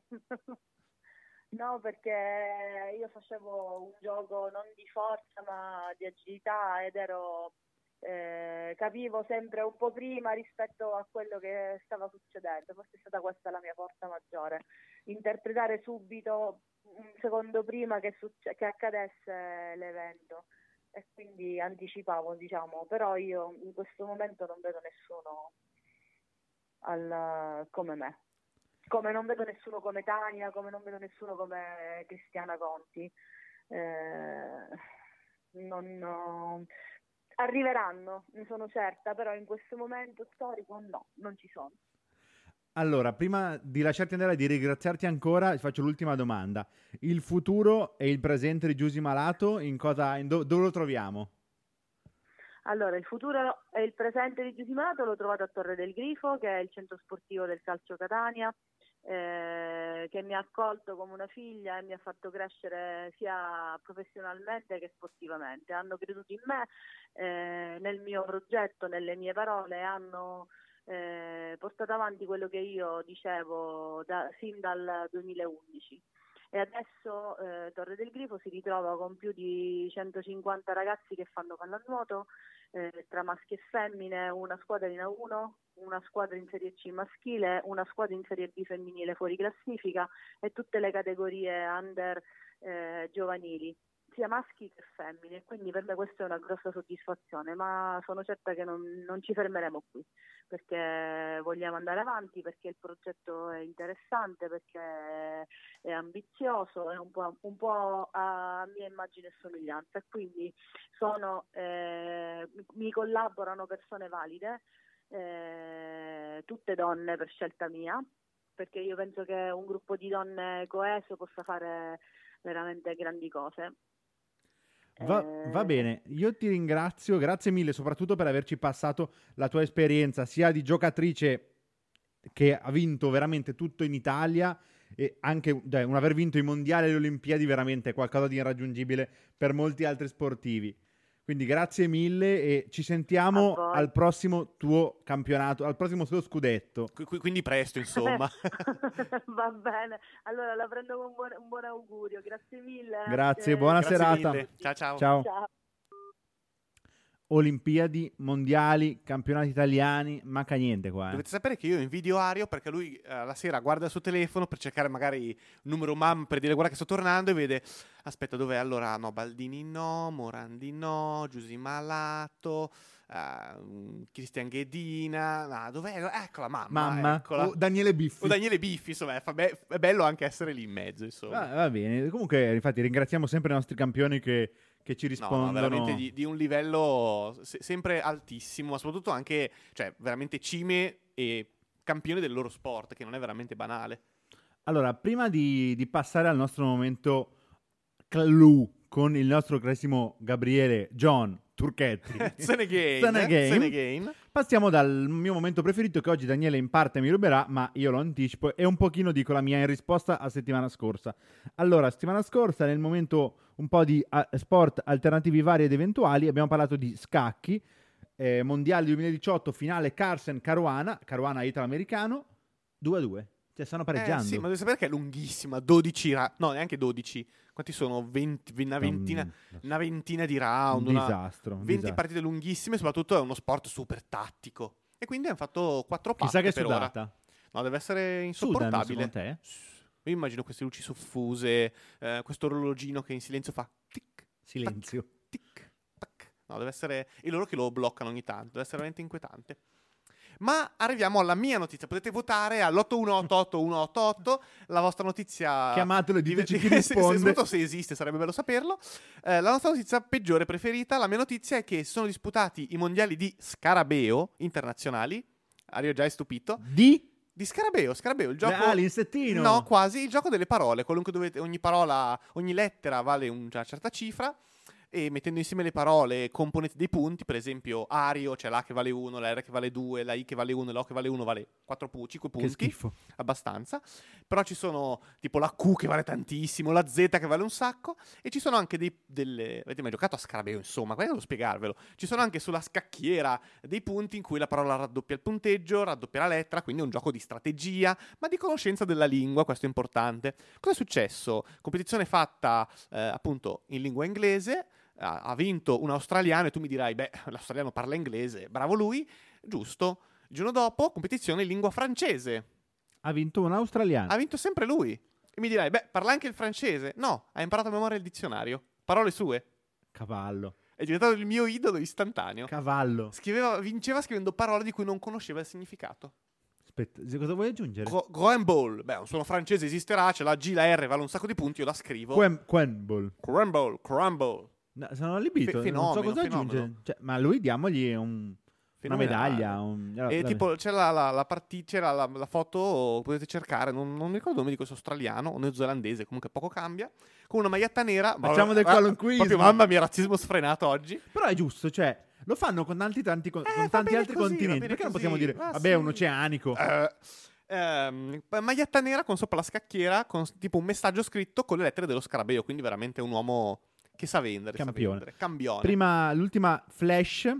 No, perché io facevo un gioco non di forza ma di agilità ed ero eh, capivo sempre un po' prima rispetto a quello che stava succedendo, forse è stata questa la mia forza maggiore, interpretare subito un secondo prima che, succe- che accadesse l'evento. E quindi anticipavo, diciamo, però io in questo momento non vedo nessuno al, come me come non vedo nessuno come Tania, come non vedo nessuno come Cristiana Conti. Eh, non, no. Arriveranno, ne sono certa, però in questo momento storico no, non ci sono. Allora, prima di lasciarti andare e di ringraziarti ancora, ti faccio l'ultima domanda. Il futuro e il presente di Giusy Malato, in cosa, in do, dove lo troviamo? Allora, il futuro e il presente di Giusy Malato l'ho trovato a Torre del Grifo, che è il centro sportivo del calcio Catania, eh, che mi ha accolto come una figlia e mi ha fatto crescere sia professionalmente che sportivamente. Hanno creduto in me, eh, nel mio progetto, nelle mie parole, hanno eh, portato avanti quello che io dicevo da, sin dal 2011 e adesso eh, Torre del Grifo si ritrova con più di 150 ragazzi che fanno pallanuoto eh, tra maschi e femmine, una squadra in A1, una squadra in Serie C maschile, una squadra in Serie B femminile fuori classifica e tutte le categorie under eh, giovanili sia maschi che femmine, quindi per me questa è una grossa soddisfazione, ma sono certa che non, non, ci fermeremo qui, perché vogliamo andare avanti, perché il progetto è interessante, perché è ambizioso, è un po', un po a mia immagine e somiglianza, quindi sono, eh, mi collaborano persone valide, eh, tutte donne per scelta mia, perché io penso che un gruppo di donne coeso possa fare veramente grandi cose. Va, va, bene, io ti ringrazio, grazie mille soprattutto per averci passato la tua esperienza sia di giocatrice che ha vinto veramente tutto in Italia e anche cioè, un aver vinto i mondiali e le Olimpiadi veramente è qualcosa di irraggiungibile per molti altri sportivi. Quindi grazie mille e ci sentiamo al prossimo tuo campionato, al prossimo tuo scudetto. Qu- quindi presto, insomma. Va bene, allora la prendo con un buon, un buon augurio, grazie mille. Grazie, buona grazie serata. Mille. Ciao ciao. ciao. ciao. Olimpiadi, mondiali, campionati italiani, manca niente qua. Eh. Dovete sapere che io invidio Ario perché lui eh, la sera guarda il suo telefono per cercare magari il numero MAM per dire guarda che sto tornando e vede, aspetta dov'è allora? No, Baldini no, Morandi no, Giusy Malato, uh, Cristian Ghedina, no, dov'è? Eccola mamma. Mamma, eccola. O Daniele Biffi. O Daniele Biffi, insomma, è, be- è bello anche essere lì in mezzo, insomma. Va, va bene, comunque infatti ringraziamo sempre i nostri campioni che che ci rispondono. No, veramente di, di, un livello se, sempre altissimo, ma soprattutto anche, cioè, veramente cime e campioni del loro sport, che non è veramente banale. Allora, prima di, di passare al nostro momento clou con il nostro carissimo Gabriele John Turchetti. Senegain. Passiamo dal mio momento preferito che oggi Daniele in parte mi ruberà, ma io lo anticipo e un pochino dico la mia in risposta a settimana scorsa. Allora, settimana scorsa nel momento un po' di uh, sport alternativi vari ed eventuali abbiamo parlato di scacchi, eh, mondiale 2018, finale Carsen Caruana, Caruana italo-americano, 2-2. Cioè, stanno Eh, pareggiando. sì, ma devi sapere che è lunghissima, 12 ra- no, neanche 12. Quanti sono? 20, una, ventina, Un- una ventina di un round, una- disastro. un 20 disastro. partite lunghissime, soprattutto è uno sport super tattico. E quindi hanno fatto 4 passe Chissà che è per ora. sudata. No, deve essere Sudano, insopportabile. secondo te? Io immagino queste luci soffuse, eh, questo orologino che in silenzio fa tic, Silenzio. tic, tac. No, deve essere... E loro che lo bloccano ogni tanto, deve essere veramente inquietante. Ma arriviamo alla mia notizia. Potete votare all'8188-188. La vostra notizia. Chiamatelo e diteci chi se- se- risponde. soprattutto se esiste, sarebbe bello saperlo. Eh, la nostra notizia peggiore preferita. La mia notizia è che si sono disputati i mondiali di Scarabeo internazionali. Ario già è stupito. Di? Di Scarabeo, Scarabeo, il gioco. Ah, l'insettino. No, quasi il gioco delle parole. Qualunque dovete, ogni parola, ogni lettera vale un- una certa cifra. E mettendo insieme le parole componete dei punti, per esempio Ario, c'è la che vale 1, la R che vale 2, la I che vale 1 e l'O che vale 1 vale 4 pu- 5 Che punti schifo. abbastanza. Però ci sono tipo la Q che vale tantissimo, la Z che vale un sacco. E ci sono anche dei, delle. Avete mai giocato a Scarabeo? Insomma, questo devo spiegarvelo. Ci sono anche sulla scacchiera dei punti in cui la parola raddoppia il punteggio, raddoppia la lettera. Quindi è un gioco di strategia, ma di conoscenza della lingua. Questo è importante. Cosa è successo? Competizione fatta eh, appunto in lingua inglese. Ha ha vinto un australiano e tu mi dirai, beh, l'australiano parla inglese, bravo lui, giusto. Il giorno dopo, competizione in lingua francese. Ha vinto un australiano. Ha vinto sempre lui. E mi dirai, beh, parla anche il francese. No, ha imparato a memoria il dizionario. Parole sue. Cavallo. È diventato il mio idolo istantaneo. Cavallo. Scriveva, vinceva scrivendo parole di cui non conosceva il significato. Aspetta, cosa vuoi aggiungere? Gro- Gramball. Beh, un suono francese esisterà, c'è la G, la R, vale un sacco di punti, io la scrivo. Quen- Quenball. Crumble, crumble. No, sono allibito. Fe- non so fenomeno, cosa fenomeno. aggiungere. Cioè, ma lui diamogli un- una medaglia. un- E vabbè. tipo c'era la, la, la parti- c'era la, la foto, potete cercare, non, non mi ricordo il nome di questo australiano o neozelandese, comunque poco cambia, con una maglietta nera. Facciamo del Ah, qualunquismo. Proprio mamma mia, razzismo sfrenato oggi. Però è giusto, cioè, lo fanno con tanti, tanti, con, Eh, con tanti altri così, continenti. Perché non così, possiamo dire, ma vabbè, sì. un oceanico? Eh, ehm, maglietta nera con sopra la scacchiera, con tipo un messaggio scritto con le lettere dello scarabeo, quindi veramente un uomo che sa vendere. sa Campione. vendere. Campione. Prima, l'ultima flash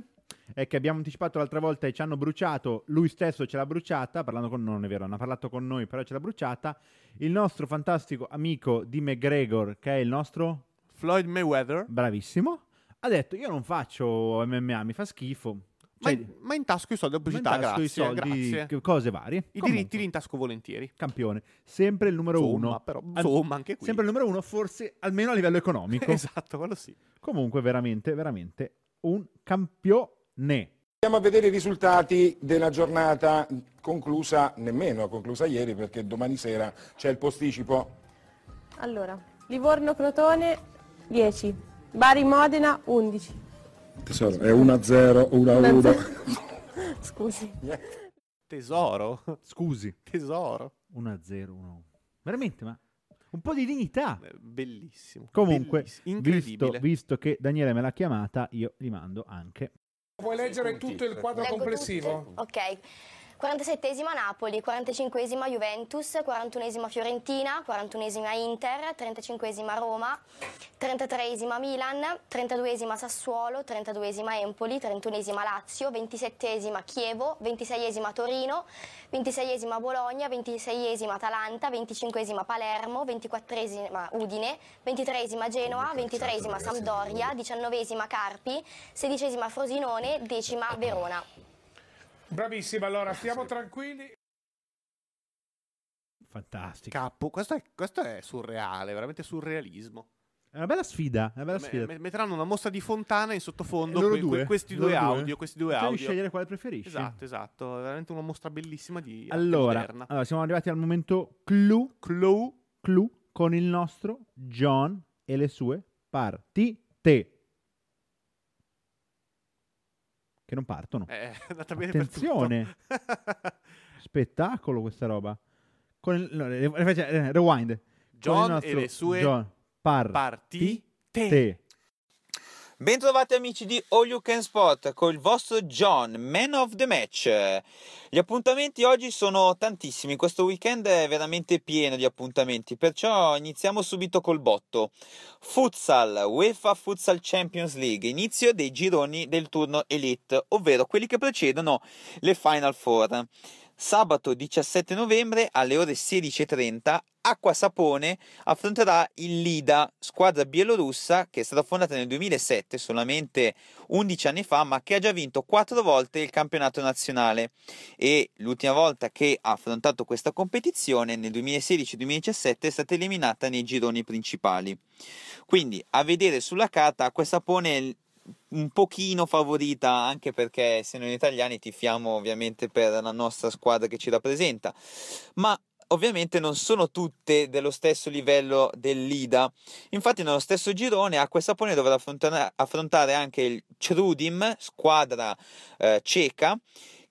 è che abbiamo anticipato l'altra volta e ci hanno bruciato, lui stesso ce l'ha bruciata, parlando con noi, non è vero, non ha parlato con noi, però ce l'ha bruciata, il nostro fantastico amico di McGregor, che è il nostro Floyd Mayweather, bravissimo, ha detto io non faccio MMA, mi fa schifo. Ma, Cioè, in, ma in tasco i soldi a pubblicità, ma in tasco grazie. i soldi, grazie. cose varie. I Comunque, diritti li intasco volentieri. campione, sempre il numero Insomma, uno. però, insomma, anche qui. Sempre il numero uno, forse almeno a livello economico. esatto, quello sì. Comunque, veramente, veramente un campione. Andiamo a vedere i risultati della giornata conclusa, nemmeno conclusa ieri perché domani sera c'è il posticipo. Allora, Livorno-Crotone 10, Bari-Modena 11. Tesoro, è 1-0, 1-1. Scusi. Tesoro. Scusi. Tesoro. 1-0, 1 Veramente, ma un po' di dignità. Eh, Bellissimo. Comunque, Bellissimo. visto, Incredibile. visto che Daniele me l'ha chiamata, io gli mando anche. Puoi leggere tutto il quadro Leggo complessivo? tutte? Ok. 47esima Napoli, 45esima Juventus, 41esima Fiorentina, 41esima Inter, 35esima Roma, 33esima Milan, 32esima Sassuolo, 32esima Empoli, 31esima Lazio, 27esima Chievo, 26esima Torino, 26esima Bologna, 26esima Atalanta, 25esima Palermo, 24esima Udine, 23esima Genoa, 23esima Sampdoria, 19esima Carpi, 16esima Frosinone, 10 Verona. Bravissima, allora stiamo tranquilli. Fantastico. Capo. Questo è, questo è surreale, veramente surrealismo. È una bella sfida. È una bella sfida. me- metteranno una mostra di fontana in sottofondo que- due. questi due due. audio. Questi due Devi audio. scegliere quale preferisci. Esatto, esatto. È veramente una mostra bellissima di Allora, moderna. allora, siamo arrivati al momento clou, Clou. clou con il nostro John e le sue partite. Che non partono. Eh, è andata bene Attenzione. Spettacolo questa roba. Con il, no, eh, rewind. John nostro e le sue John. Partite. partite. Bentrovati amici di All You Can Spot con il vostro John, Man of the Match. Gli appuntamenti oggi sono tantissimi, questo weekend è veramente pieno di appuntamenti, perciò iniziamo subito col botto. Futsal, UEFA Futsal Champions League, inizio dei gironi del turno Elite, ovvero quelli che precedono le Final Four. Sabato 17 novembre alle ore 16.30 Acqua Sapone affronterà il Lida, squadra bielorussa che è stata fondata nel 2007, solamente 11 anni fa, ma che ha già vinto 4 volte il campionato nazionale e l'ultima volta che ha affrontato questa competizione nel 2016-2017 è stata eliminata nei gironi principali. Quindi a vedere sulla carta Acqua Sapone un pochino favorita anche perché se noi italiani tifiamo ovviamente per la nostra squadra che ci rappresenta ma ovviamente non sono tutte dello stesso livello dell'Ida. Infatti, nello stesso girone Acqua e Sapone dovrà affrontare, anche il Trudim, squadra eh, ceca,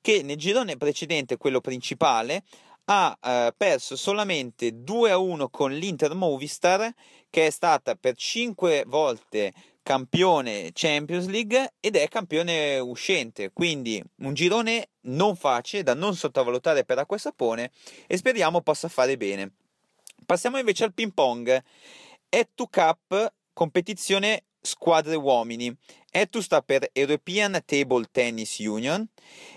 che nel girone precedente, quello principale, ha eh, perso solamente 2 a 1 con l'Inter Movistar, che è stata per 5 volte campione Champions League ed è campione uscente, quindi un girone non facile da non sottovalutare per Acqua Sapone e speriamo possa fare bene. Passiamo invece al ping pong. Ettu Cup, competizione squadre uomini. Ettu sta per European Table Tennis Union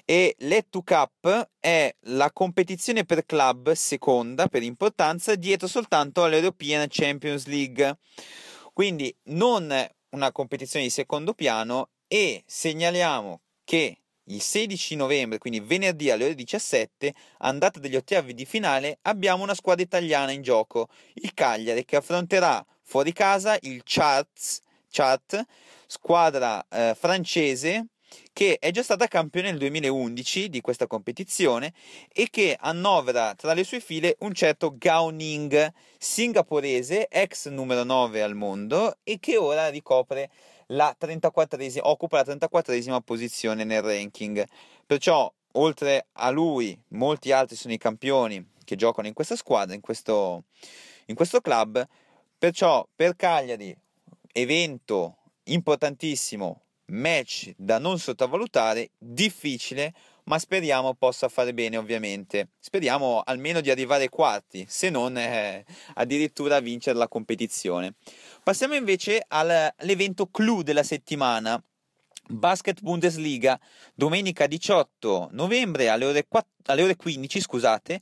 e l'Ettu Cup è la competizione per club seconda per importanza dietro soltanto all'European Champions League. Quindi non una competizione di secondo piano e segnaliamo che il 16 novembre, quindi venerdì alle ore 17, andata degli ottavi di finale, abbiamo una squadra italiana in gioco, il Cagliari, che affronterà fuori casa il Charts, Chart, squadra eh, francese che è già stata campione nel 2011 di questa competizione e che annovera tra le sue file un certo Gao Ning, singaporese, ex numero 9 al mondo e che ora ricopre la 34esima, occupa la 34esima posizione nel ranking. Perciò, oltre a lui, molti altri sono i campioni che giocano in questa squadra, in questo, in questo club. Perciò, per Cagliari, evento importantissimo match da non sottovalutare, difficile, ma speriamo possa fare bene ovviamente. Speriamo almeno di arrivare ai quarti, se non eh, addirittura vincere la competizione. Passiamo invece all'evento clou della settimana, Basket Bundesliga, domenica 18 novembre alle ore, 4, alle ore 15, scusate,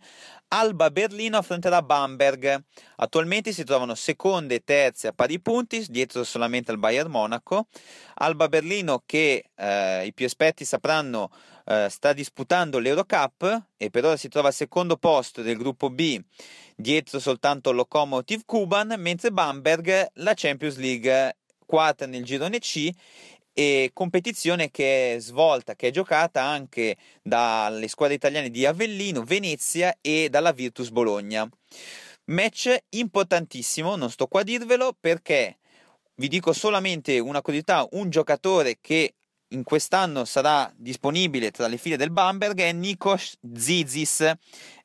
Alba Berlino affronterà Bamberg. Attualmente si trovano seconde e terze a pari punti, dietro solamente al Bayern Monaco. Alba Berlino che eh, i più esperti sapranno eh, sta disputando l'Eurocup e per ora si trova al secondo posto del gruppo B, dietro soltanto Lokomotiv Kuban, mentre Bamberg la Champions League quarta nel girone C e competizione che è svolta, che è giocata anche dalle squadre italiane di Avellino, Venezia e dalla Virtus Bologna. Match importantissimo, non sto qua a dirvelo perché vi dico solamente una curiosità, un giocatore che in quest'anno sarà disponibile tra le file del Bamberg è Nikos Zizis,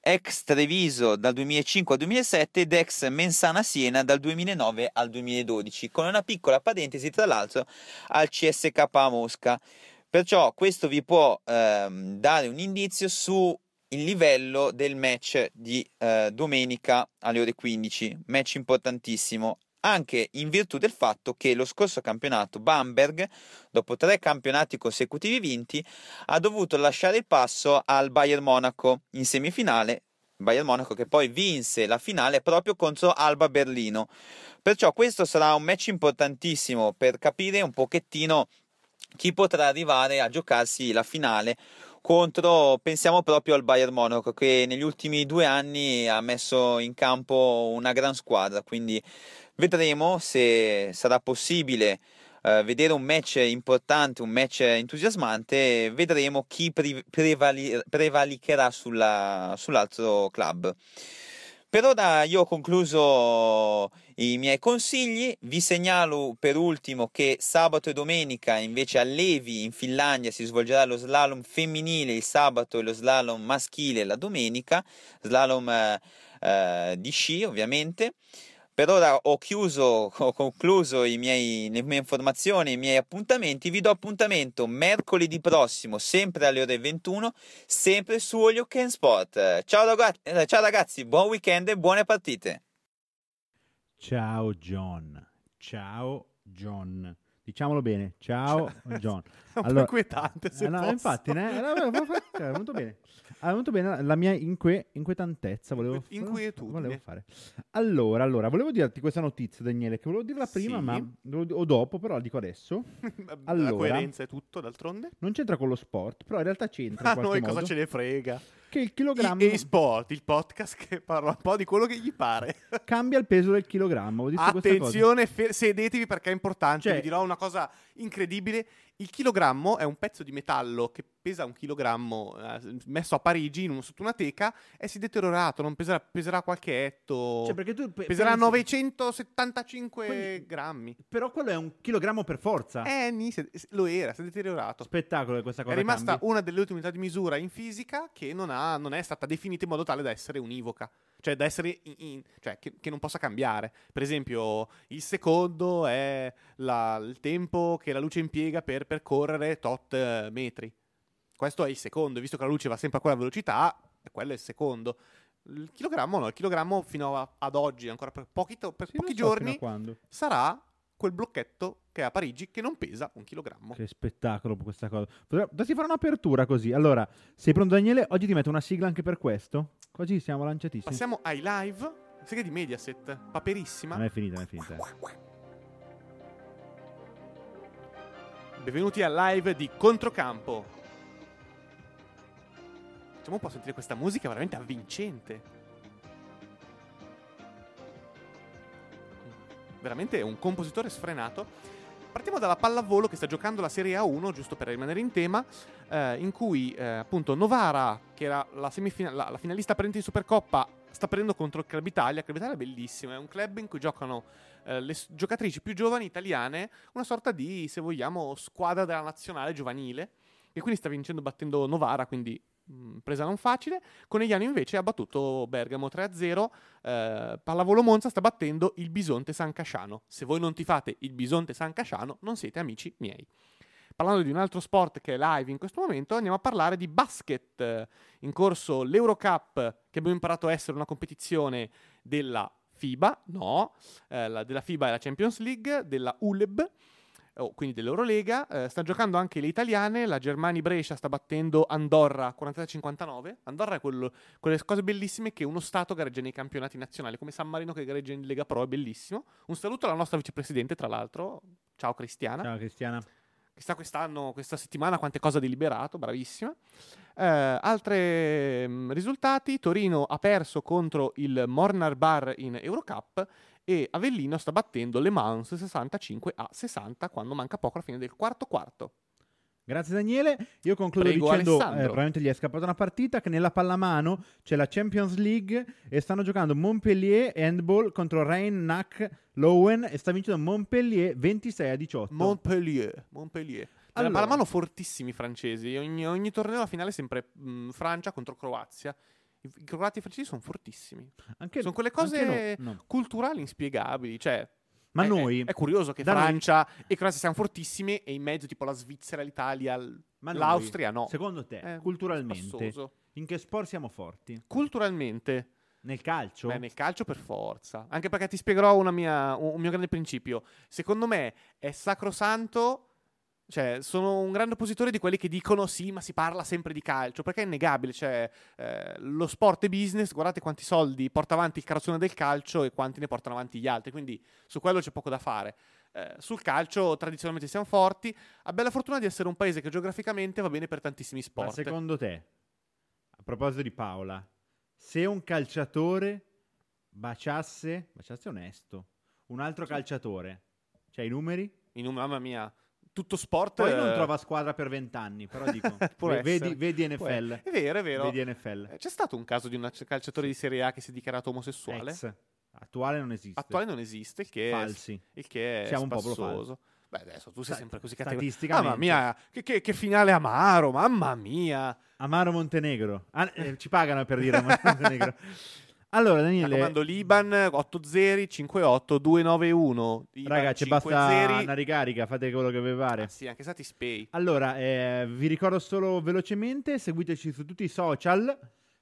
ex Treviso dal 2005 al 2007 ed ex Mensana Siena dal 2009 al 2012, con una piccola parentesi tra l'altro al CSK Mosca. Perciò questo vi può ehm, dare un indizio su il livello del match di eh, domenica alle ore 15, match importantissimo anche in virtù del fatto che lo scorso campionato Bamberg, dopo tre campionati consecutivi vinti, ha dovuto lasciare il passo al Bayern Monaco in semifinale, Bayern Monaco che poi vinse la finale proprio contro Alba Berlino. Perciò questo sarà un match importantissimo per capire un pochettino chi potrà arrivare a giocarsi la finale contro, pensiamo proprio al Bayern Monaco che negli ultimi due anni ha messo in campo una gran squadra, quindi Vedremo se sarà possibile uh, vedere un match importante, un match entusiasmante, vedremo chi pre- prevali- prevalicherà sulla, sull'altro club. Per ora io ho concluso i miei consigli, vi segnalo per ultimo che sabato e domenica invece a Levi in Finlandia si svolgerà lo slalom femminile il sabato e lo slalom maschile la domenica, slalom eh, eh di sci ovviamente. Per ora ho chiuso, ho concluso miei, le mie informazioni, i miei appuntamenti. Vi do appuntamento mercoledì prossimo, sempre alle ore 21, sempre su Olio Can Sport. Ciao ragazzi, eh, ciao ragazzi, buon weekend e buone partite. Ciao John. Ciao John. Diciamolo bene. Ciao, John. È un po' inquietante, se Eh, no, infatti, ne- eh, vabbè, vabbè, è venuto bene. È venuto bene la mia inque- inquietantezza. Volevo, inquietudine. volevo fare. Allora, allora, volevo dirti questa notizia, Daniele, che volevo dirla prima, Sì. ma o dopo, però la dico adesso. La Allora. coerenza è tutto, d'altronde. Non c'entra con lo sport, però in realtà c'entra A in qualche noi cosa modo. ce ne frega? Che il chilogrammo E Sport, il podcast che parla un po' di quello che gli pare. cambia il peso del chilogrammo. Attenzione, fe- sedetevi perché è importante. Cioè- Vi dirò una cosa incredibile. Il chilogrammo è un pezzo di metallo che pesa un chilogrammo eh, messo a Parigi in un- sotto una teca e si è deteriorato. Non peserà, peserà qualche etto. Cioè, perché tu pe- peserà pensi- 975 Quindi- grammi. Però quello è un chilogrammo per forza. Eh, ni, se- lo era, si è deteriorato. Spettacolo questa cosa È rimasta cambi. una delle ultime unità di misura in fisica che non, ha- non è stata definita in modo tale da essere univoca, cioè da essere in- in- cioè, che, che non possa cambiare. Per esempio, il secondo è la- il tempo che la luce impiega per percorrere tot eh, metri. Questo è il secondo, visto che la luce va sempre a quella velocità, quello è il secondo. Il chilogrammo no, il chilogrammo fino a- ad oggi, ancora per pochi, to- per Sì, pochi so giorni, sarà quel blocchetto che è a Parigi che non pesa un chilogrammo. Che spettacolo questa cosa. Potresti fare un'apertura così. Allora, sei pronto Daniele? Oggi ti metto una sigla anche per questo? Così siamo lanciatissimi. Passiamo ai live. Sega di Mediaset, paperissima. Non è finita, non è finita. Benvenuti al live di Controcampo. Facciamo un po' sentire questa musica veramente avvincente. Veramente un compositore sfrenato. Partiamo dalla pallavolo che sta giocando la Serie A1, giusto per rimanere in tema, eh, in cui eh, appunto Novara, che era la, semifina- la- la finalista parente di Supercoppa, sta prendendo contro il Club Italia. Il Club Italia è bellissimo, è un club in cui giocano eh, le giocatrici più giovani italiane, una sorta di, se vogliamo, squadra della nazionale giovanile, e quindi sta vincendo battendo Novara, quindi mh, presa non facile. Conegliano invece ha battuto Bergamo 3-0, eh, Pallavolo Monza sta battendo il Bisonte San Casciano. Se voi non ti fate il Bisonte San Casciano, non siete amici miei. Parlando di un altro sport che è live in questo momento, andiamo a parlare di basket. Eh, In corso l'Eurocup, che abbiamo imparato a essere una competizione della FIBA, no, eh, la- della FIBA è la Champions League, della ULEB, o quindi dell'Eurolega. Eh, stanno giocando anche le italiane, la Germani Brescia sta battendo Andorra 43-59. Andorra è quello- quelle cose bellissime che uno Stato gareggia nei campionati nazionali, come San Marino che gareggia in Lega Pro, è bellissimo. Un saluto alla nostra vicepresidente, tra l'altro. Ciao Cristiana Ciao Cristiana. che sta quest'anno, questa settimana, quante cose ha deliberato, bravissima. Eh, altri risultati, Torino ha perso contro il Mornar Bar in Eurocup e Avellino sta battendo Le Mans 65 a 60 quando manca poco alla fine del quarto quarto. Grazie Daniele. Io concludo Prego, dicendo, eh, probabilmente gli è scappata una partita, che nella pallamano c'è la Champions League e stanno giocando Montpellier Handball contro Rein Nac Lowen e sta vincendo Montpellier 26 a 18. Montpellier, Montpellier. Allora. pallamano fortissimi francesi, ogni, ogni torneo la finale sempre mh, Francia contro Croazia. I, croati francesi sono fortissimi. Anche- sono quelle cose no, no. culturali inspiegabili, cioè Ma È- noi... È, è curioso che da noi- Francia e Croazia siano fortissime e in mezzo tipo la Svizzera, l'Italia, l- ma noi, l'Austria no. Secondo te, Eh, culturalmente, spassoso. in che sport siamo forti? Culturalmente, Nel calcio? beh, nel calcio per forza. Anche perché ti spiegherò una mia- un, un mio grande principio. Secondo me è sacrosanto. Cioè, sono un grande oppositore di quelli che dicono sì, ma si parla sempre di calcio, perché è innegabile, cioè, eh, lo sport è business, guardate quanti soldi porta avanti il carrozzone del calcio e quanti ne portano avanti gli altri, quindi su quello c'è poco da fare. Eh, sul calcio tradizionalmente siamo forti, abbiamo la fortuna di essere un paese che geograficamente va bene per tantissimi Ma sport. secondo te, a proposito di Paola, se un calciatore baciasse, baciasse onesto, un altro calciatore, cioè i numeri? In un, mamma mia, tutto sport... Poi non eh, trova squadra per vent'anni, però dico, vedi, vedi NFL. È vero, è vero. Vedi NFL. Eh, C'è stato un caso di un calciatore di Serie A che si è dichiarato omosessuale? Ex. Attuale non esiste. Attuale non esiste, il che è, Falsi. il che è Siamo un popolo spassoso. Beh, adesso tu sei sempre così cattivo. statisticamente. Mamma mia, che, che- che finale amaro, mamma mia. Amaro Montenegro. Ah, eh, ci pagano per dire Amaro Montenegro. Allora, Daniele, raccomando, Liban 80 58 291. Iban raga, ci 50. basta una ricarica, fate quello che vi pare. Ah, sì, anche Satispay. Allora, eh, vi ricordo solo velocemente, seguiteci su tutti i social,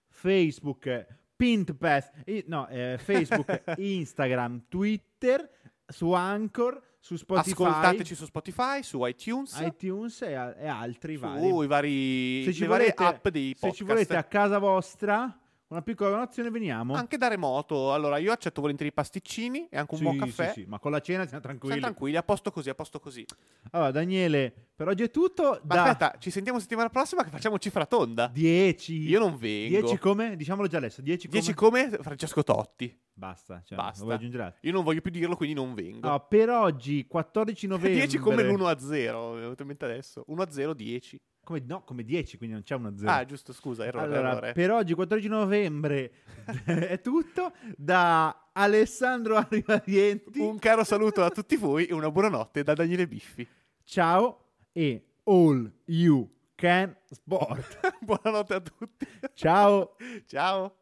Facebook, Pinterest, no, eh, Facebook, Instagram, Twitter, su Anchor, su Spotify, Ascoltateci su Spotify, su iTunes, iTunes e, e altri vari. su i vari, Se ci volete- app Se podcast. ci volete a casa vostra, una piccola donazione, veniamo. Anche da remoto. Allora, io accetto volentieri i pasticcini e anche un Sì, buon sì, caffè. sì, ma con la cena siamo tranquilli. Siamo tranquilli, a posto così, a posto così. Allora, Daniele, per oggi è tutto. Ma da aspetta, ci sentiamo settimana prossima che facciamo cifra tonda. 10. Io non vengo. 10 come? Diciamolo già adesso. 10 come? 10 come Francesco Totti. Basta, cioè, Basta. vuoi aggiungere? Io non voglio più dirlo, quindi non vengo. Allora, per oggi, 14 novembre. 10 come l'1 a 0, mi è venuto in mente adesso. 1 a 0, 10. Come, no, come 10, quindi non c'è una 0. Ah, giusto, scusa, errore, Allora, errore. per oggi, 14 novembre, è tutto. Da Alessandro Arrivarienti. Un caro saluto a tutti voi e una buonanotte da Daniele Biffi. Ciao e all you can sport. Buonanotte a tutti. Ciao. Ciao.